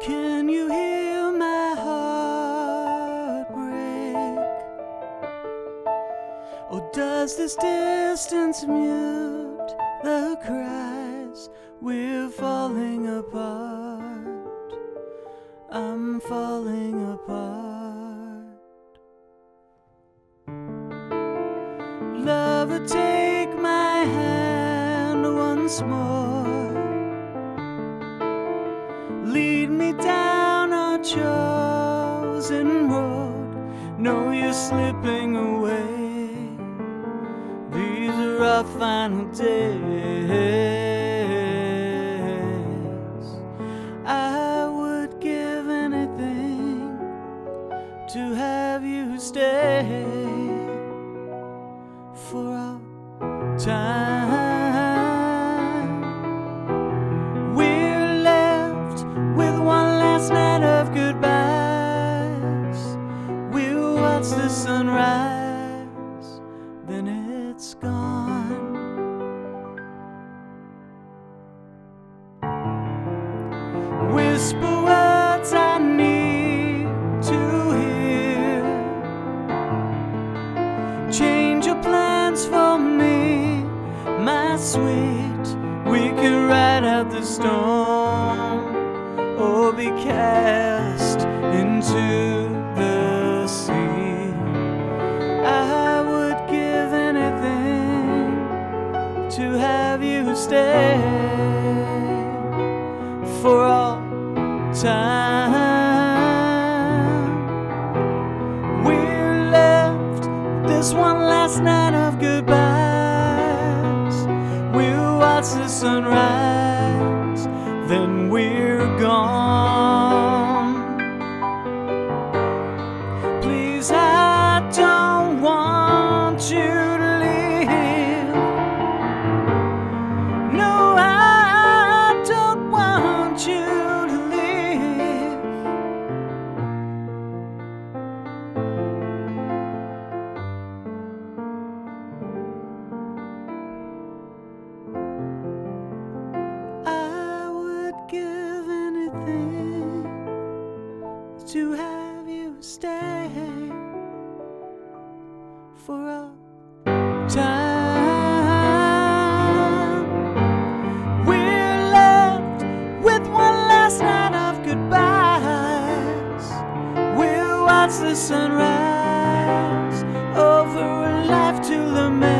Can you hear my heart break? Or does this distance mute the cries? We're falling apart. I'm falling apart. Lover, take my hand once more. Me down our chosen road. Know you're slipping away. These are our final days. I would give anything to have you stay for our time. For me, my sweet. We can ride out the storm or be cast into the sea. I would give anything to have you stay for all time. Sunrise, then we're gone. Please, I don't want you stay for a time. We're left with one last night of goodbyes. We'll watch the sunrise over a life to lament.